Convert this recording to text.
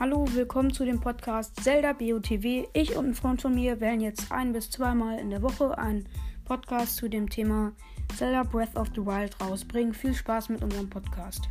Hallo, willkommen zu dem Podcast Zelda BOTW. Ich und ein Freund von mir wählen jetzt ein bis zweimal in der Woche einen Podcast zu dem Thema Zelda Breath of the Wild rausbringen. Viel Spaß mit unserem Podcast.